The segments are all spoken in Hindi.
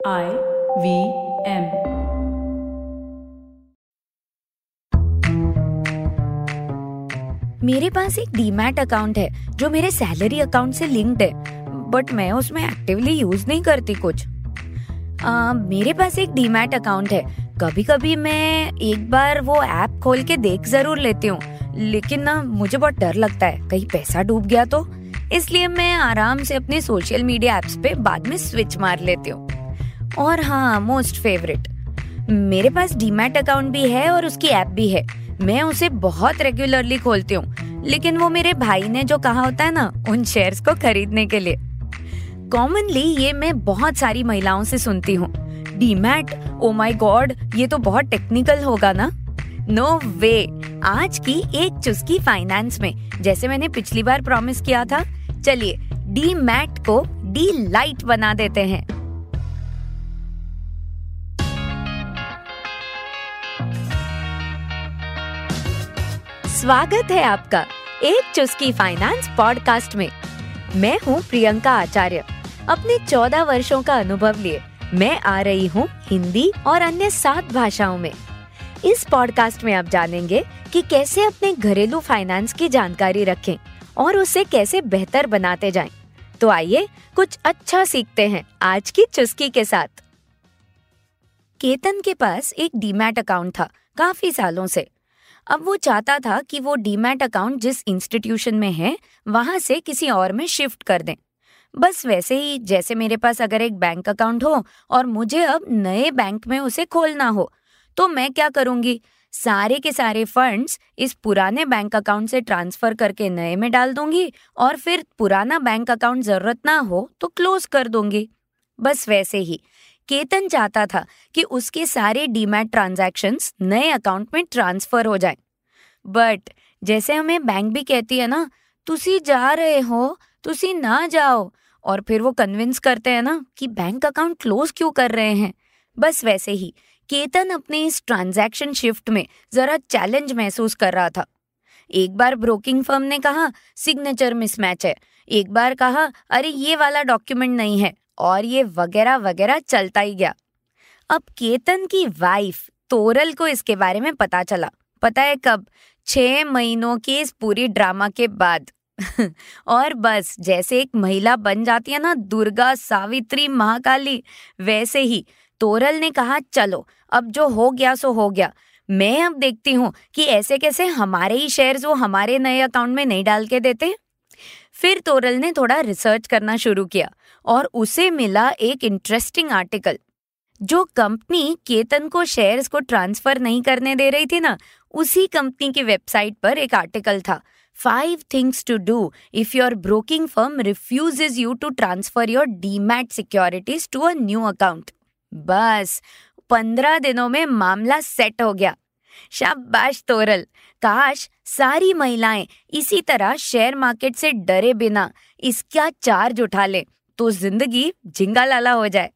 I V M. मेरे पास एक डीमैट अकाउंट है जो मेरे सैलरी अकाउंट से लिंक्ड है बट मैं उसमें एक्टिवली यूज़ नहीं करती कुछ। आ, मेरे पास एक डीमैट अकाउंट है। कभी कभी मैं एक बार वो ऐप खोल के देख ज़रूर लेती हूँ लेकिन ना मुझे बहुत डर लगता है। कहीं पैसा डूब गया तो। इसलिए मैं आराम से अपने सोशल मीडिया एप्स पे बाद में स्विच मार लेती हूँ। और हाँ मोस्ट फेवरेट मेरे पास डीमैट अकाउंट भी है और उसकी ऐप भी है। मैं उसे बहुत रेगुलरली खोलती हूँ। लेकिन वो मेरे भाई ने जो कहा होता है ना, उन शेयर्स को खरीदने के लिए। कॉमनली ये मैं बहुत सारी महिलाओं से सुनती हूँ। डीमैट ओ माई गॉड ये तो बहुत टेक्निकल होगा ना? नो no वे आज की एक चुस्की फाइनेंस में, जैसे मैंने पिछली बार प्रॉमिस किया था। चलिए डी मैट को डी लाइट बना देते हैं। स्वागत है आपका एक चुस्की फाइनेंस पॉडकास्ट में। मैं हूँ प्रियंका आचार्य। अपने चौदह वर्षों का अनुभव लिए मैं आ रही हूँ हिंदी और अन्य सात भाषाओं में। इस पॉडकास्ट में आप जानेंगे कि कैसे अपने घरेलू फाइनेंस की जानकारी रखें और उसे कैसे बेहतर बनाते जाएँ। तो आइए कुछ अच्छा सीखते हैं आज की चुस्की के साथ। केतन के पास एक डीमैट अकाउंट था काफ़ी सालों से। अब वो चाहता था कि वो डीमैट अकाउंट जिस इंस्टीट्यूशन में है, वहाँ से किसी और में शिफ्ट कर दें। बस वैसे ही, जैसे मेरे पास अगर एक बैंक अकाउंट हो और मुझे अब नए बैंक में उसे खोलना हो तो मैं क्या करूँगी? सारे के सारे फंड्स इस पुराने बैंक अकाउंट से ट्रांसफ़र करके नए में डाल दूँगी और फिर पुराना बैंक अकाउंट ज़रूरत ना हो तो क्लोज कर दूँगी। बस वैसे ही केतन चाहता था कि उसके सारे डीमैट ट्रांजैक्शंस नए अकाउंट में ट्रांसफ़र हो जाएँ। बट, जैसे हमें बैंक भी कहती है ना, तुसी जा रहे हो, तुसी ना जाओ। और फिर वो कन्विंस करते हैं ना कि बैंक अकाउंट क्लोज क्यों कर रहे हैं। बस वैसे ही, केतन अपने इस ट्रांजैक्शन शिफ्ट में जरा चैलेंज महसूस कर रहा था। एक बार ब्रोकिंग फर्म ने कहा, सिग्नेचर मिसमैच है। एक बार कहा, अरे, ये वाला डॉक्यूमेंट नहीं है। और ये वगैरह वगैरह चलता ही गया। अब केतन की वाइफ तोरल को इसके बारे में पता चला। पता है कब? छह महीनों के इस पूरी ड्रामा के बाद। और बस, जैसे एक महिला बन जाती है ना, दुर्गा सावित्री महाकाली, वैसे ही। तोरल ने कहा, चलो, अब जो हो गया, सो हो गया। मैं अब देखती हूँ कि ऐसे कैसे हमारे ही शेयर्स वो हमारे नए अकाउंट में नहीं डाल के देते फिर तोरल ने थोड़ा रिसर्च करना शुरू किया और उसे मिला एक इंटरेस्टिंग आर्टिकल जो कंपनी केतन को शेयर्स को ट्रांसफ़र नहीं करने दे रही थी ना, उसी कंपनी की वेबसाइट पर एक आर्टिकल था five things to do if your broking firm refuses you to transfer your demat securities to a new account बस, पंद्रह दिनों में मामला सेट हो गया। शाबाश तोरल। काश सारी महिलाएँ इसी तरह शेयर मार्केट से डरे बिना इसका चार्ज उठा ले तो ज़िंदगी झिंगा लाला हो जाए।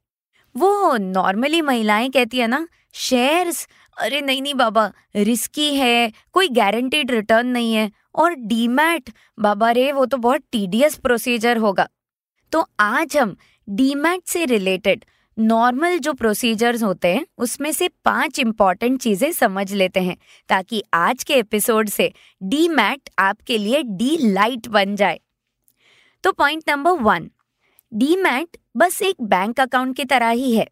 वो नॉर्मली महिलाएँ कहती है ना, शेयर्स? अरे नहीं नहीं बाबा, रिस्की है, कोई गारंटीड रिटर्न नहीं है। और डीमैट? बाबा रे, वो तो बहुत टीडियस प्रोसीजर होगा। तो आज हम डीमैट से रिलेटेड नॉर्मल जो प्रोसीजर्स होते हैं, उसमें से पाँच इंपॉर्टेंट चीज़ें समझ लेते हैं, ताकि आज के एपिसोड से डी मैट आपके लिए डी लाइट बन जाए। तो point number one demat बस एक बैंक अकाउंट की तरह ही है।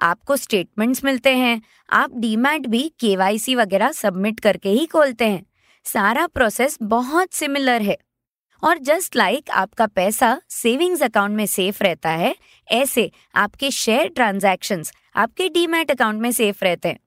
आपको स्टेटमेंट्स मिलते हैं, आप डीमैट भी केवाईसी वगैरह सबमिट करके ही खोलते हैं। सारा प्रोसेस बहुत सिमिलर है। और जस्ट लाइक like आपका पैसा सेविंग्स अकाउंट में सेफ़ रहता है, ऐसे आपके शेयर ट्रांजैक्शंस आपके डीमैट अकाउंट में सेफ़ रहते हैं।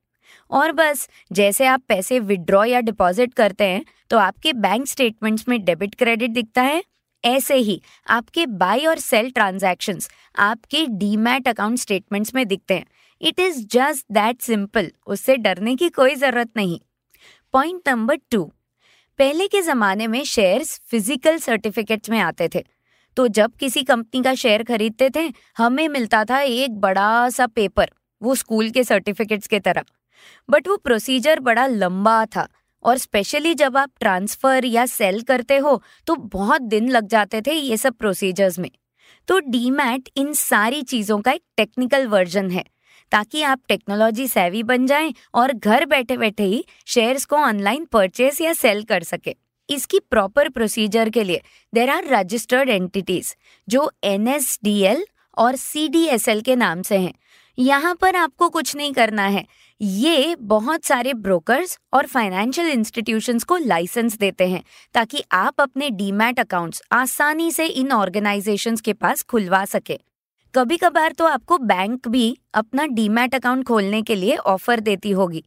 और बस, जैसे आप पैसे विड्रॉ या डिपॉजिट करते हैं तो आपके बैंक स्टेटमेंट्स में डेबिट क्रेडिट दिखता है। ऐसे ही आपके बाई और सेल ट्रांजैक्शंस आपके डीमैट अकाउंट स्टेटमेंट्स में दिखते हैं। It is just that simple उससे डरने की कोई ज़रूरत नहीं। पॉइंट नंबर टू पहले के जमाने में शेयर्स फ़िज़िकल सर्टिफिकेट्स में आते थे। तो जब किसी कंपनी का शेयर खरीदते थे, हमें मिलता था एक बड़ा सा पेपर वो स्कूल के सर्टिफिकेट्स के तरह। बट वो प्रोसीजर बड़ा लंबा था और स्पेशली जब आप ट्रांसफ़र या सेल करते हो तो बहुत दिन लग जाते थे ये सब प्रोसीजर्स में। तो डीमैट इन सारी चीज़ों का एक टेक्निकल वर्जन है। ताकि आप टेक्नोलॉजी सेवी बन जाएँ और घर बैठे बैठे ही शेयर्स को ऑनलाइन परचेस या सेल कर सके। इसकी प्रॉपर प्रोसीजर के लिए देर आर रजिस्टर्ड एंटिटीज जो एनएसडीएल और सीडीएसएल के नाम से हैं। यहाँ पर आपको कुछ नहीं करना है। ये बहुत सारे ब्रोकर्स और फाइनेंशियल इंस्टीट्यूशंस को लाइसेंस देते हैं ताकि आप अपने डीमैट अकाउंट्स आसानी से इन ऑर्गेनाइजेशंस के पास खुलवा सके। कभी कभार तो आपको बैंक भी अपना डीमैट अकाउंट खोलने के लिए ऑफ़र देती होगी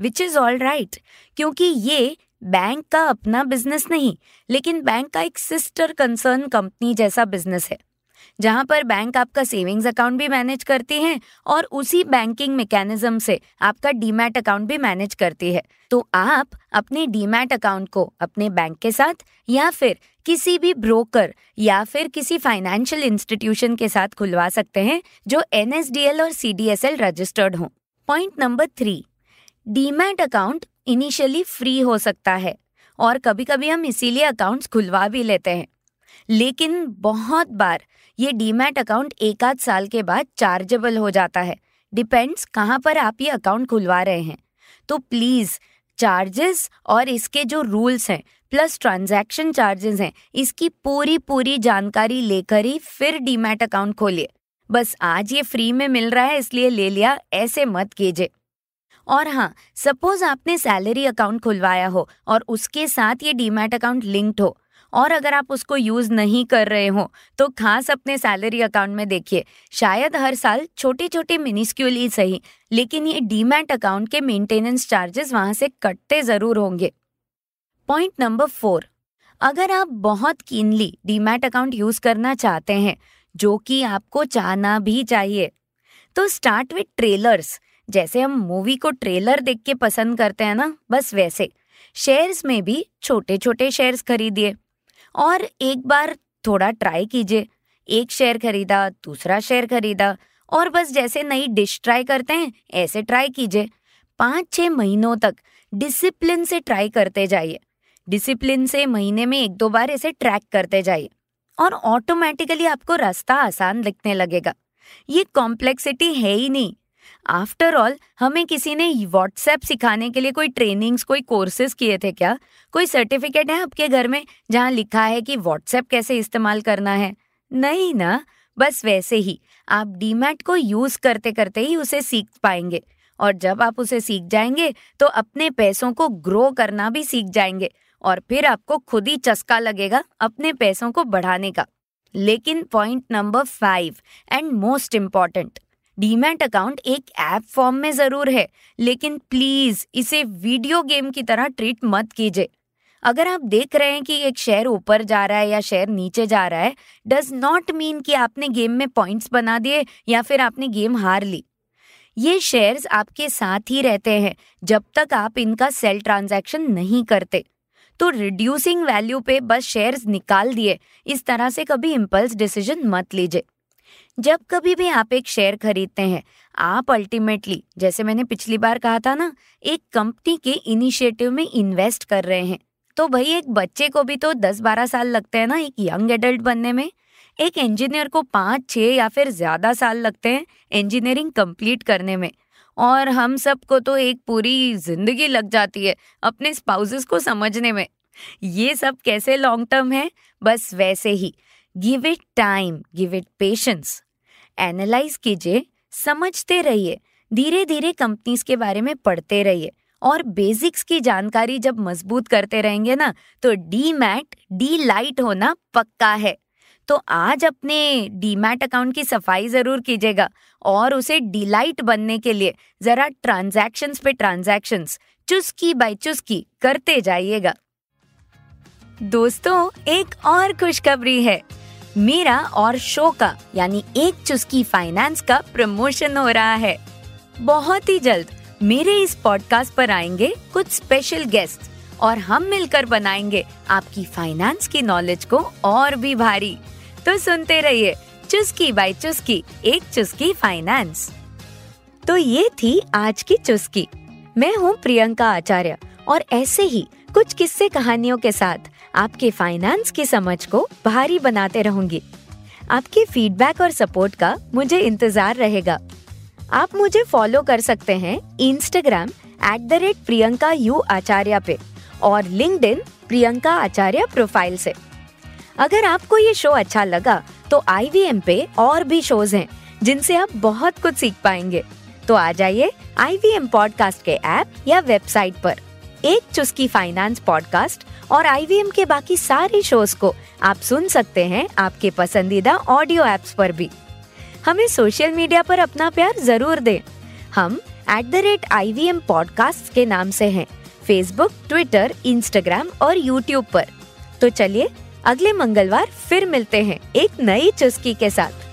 विच इज़ ऑल राइट क्योंकि ये बैंक का अपना बिज़नेस नहीं, लेकिन बैंक का एक सिस्टर कंसर्न कंपनी जैसा बिज़नेस है। जहाँ पर बैंक आपका सेविंग्स अकाउंट भी मैनेज करती है और उसी बैंकिंग मैकेनिज्म से आपका डीमैट अकाउंट भी मैनेज करती है। तो आप अपने डीमैट अकाउंट को अपने बैंक के साथ या फिर किसी भी ब्रोकर या फिर किसी फाइनेंशियल इंस्टीट्यूशन के साथ खुलवा सकते हैं जो एनएसडीएल और सी रजिस्टर्ड हो। Point number three, demat account initially free हो सकता है और कभी कभी हम इसीलिए अकाउंट्स खुलवा भी लेते हैं। लेकिन बहुत बार ये डीमैट अकाउंट एक आध साल के बाद चार्जेबल हो जाता है। डिपेंड्स कहाँ पर आप ये अकाउंट खुलवा रहे हैं। तो प्लीज़, चार्जेस और इसके जो रूल्स हैं, प्लस ट्रांजैक्शन चार्जेस हैं, इसकी पूरी पूरी जानकारी लेकर ही फिर डीमैट अकाउंट खोलिए। बस आज ये फ्री में मिल रहा है, इसलिए ले लिया, ऐसे मत कीजिए। और हाँ सपोज़ आपने सैलरी अकाउंट खुलवाया हो और उसके साथ ये डीमैट अकाउंट लिंक्ड हो और अगर आप उसको यूज़ नहीं कर रहे हो तो खास अपने सैलरी अकाउंट में देखिए। शायद हर साल छोटी छोटी मिनिस्क्यूल ही सही, लेकिन ये डीमैट अकाउंट के मेंटेनेंस चार्जेस वहाँ से कटते ज़रूर होंगे। पॉइंट नंबर फोर, अगर आप बहुत कीनली डीमैट अकाउंट यूज़ करना चाहते हैं, जो कि आपको चाहना भी चाहिए तो स्टार्ट विथ ट्रेलर्स। जैसे हम मूवी को ट्रेलर देख के पसंद करते हैं ना, बस वैसे। शेयर्स में भी छोटे छोटे शेयर्स खरीदिए। और एक बार थोड़ा ट्राई कीजिए। एक शेयर खरीदा, दूसरा शेयर खरीदा और बस जैसे नई डिश ट्राई करते हैं, ऐसे ट्राई कीजिए। पाँच छः महीनों तक डिसिप्लिन से ट्राई करते जाइए। डिसिप्लिन से महीने में एक दो बार इसे ट्रैक करते जाइए और ऑटोमेटिकली आपको रास्ता आसान दिखने लगेगा। ये कॉम्प्लेक्सिटी है ही नहीं। आफ्टर ऑल हमें किसी ने व्हाट्सएप सिखाने के लिए कोई ट्रेनिंग्स कोई कोर्सेज किए थे क्या? कोई सर्टिफिकेट है आपके घर में जहाँ लिखा है कि व्हाट्सएप कैसे इस्तेमाल करना है? नहीं ना? बस वैसे ही। आप डीमैट को यूज़ करते करते ही उसे सीख पाएँगे। और जब आप उसे सीख जाएँगे तो अपने पैसों को ग्रो करना भी सीख जाएँगे। और फिर आपको खुद ही चस्का लगेगा अपने पैसों को बढ़ाने का। लेकिन point number five and most important demat account एक ऐप फॉर्म में ज़रूर है, लेकिन प्लीज़ इसे वीडियो गेम की तरह ट्रीट मत कीजिए। अगर आप देख रहे हैं कि एक शेयर ऊपर जा रहा है या शेयर नीचे जा रहा है, डज नॉट मीन कि आपने गेम में पॉइंट्स बना दिए या फिर आपने गेम हार ली। ये शेयर्स आपके साथ ही रहते हैं, जब तक आप इनका सेल ट्रांजैक्शन नहीं करते। तो रिड्यूसिंग वैल्यू पे बस शेयर्स निकाल दिए, इस तरह से कभी इम्पल्स डिसीज़न मत लीजिए। जब कभी भी आप एक शेयर खरीदते हैं, आप अल्टीमेटली जैसे मैंने पिछली बार कहा था ना, एक कंपनी के इनिशिएटिव में इन्वेस्ट कर रहे हैं। तो भाई एक बच्चे को भी तो दस बारह साल लगते हैं ना, एक यंग एडल्ट बनने में। एक इंजीनियर को पाँच छः या फिर ज़्यादा साल लगते हैं इंजीनियरिंग कंप्लीट करने में। और हम सबको तो एक पूरी ज़िंदगी लग जाती है अपने स्पाउसेस को समझने में। ये सब कैसे लॉन्ग टर्म है? बस वैसे ही। Give it time give it patience analyse कीजिए, समझते रहिए धीरे धीरे कंपनीज़ के बारे में पढ़ते रहिए और बेसिक्स की जानकारी जब मज़बूत करते रहेंगे ना तो डी मैट डी लाइट होना पक्का है। तो आज अपने डीमैट अकाउंट की सफ़ाई ज़रूर कीजिएगा और उसे डिलाइट बनने के लिए जरा ट्रांजैक्शंस पे ट्रांजैक्शंस चुस्की बाय चुस्की करते जाइएगा। दोस्तों, एक और खुशखबरी है। मेरा और शो का यानी एक चुस्की फाइनेंस का प्रमोशन हो रहा है। बहुत ही जल्द मेरे इस पॉडकास्ट पर आएँगे कुछ स्पेशल गेस्ट और हम मिलकर बनाएँगे आपकी फाइनेंस की नॉलेज को और भी भारी। तो सुनते रहिए, चुस्की बाय चुस्की, एक चुस्की फाइनेंस तो ये थी आज की चुस्की। मैं हूँ प्रियंका आचार्य और ऐसे ही कुछ किस्से कहानियों के साथ आपके फाइनेंस की समझ को भारी बनाते रहूँगी। आपकी फीडबैक और सपोर्ट का मुझे इंतज़ार रहेगा। आप मुझे फॉलो कर सकते हैं Instagram at the rate Priyanka U Acharya पे और लिंक्ड प्रियंका आचार्य प्रोफ़ाइल से। अगर आपको ये शो अच्छा लगा तो IVM पे और भी शोज़ हैं, जिनसे आप बहुत कुछ सीख पाएँगे। तो आ जाइए IVM पॉडकास्ट के ऐप या वेबसाइट पर। एक चुस्की फाइनेंस पॉडकास्ट और IVM के बाकी सारे शोज़ को आप सुन सकते हैं आपके पसंदीदा ऑडियो एप्स पर भी। हमें सोशल मीडिया पर अपना प्यार ज़रूर दें। हम at the rate I V M podcast के नाम से हैं फेसबुक ट्विटर इंस्टाग्राम और यूट्यूब पर। तो चलिए, अगले मंगलवार फिर मिलते हैं एक नई चुस्की के साथ।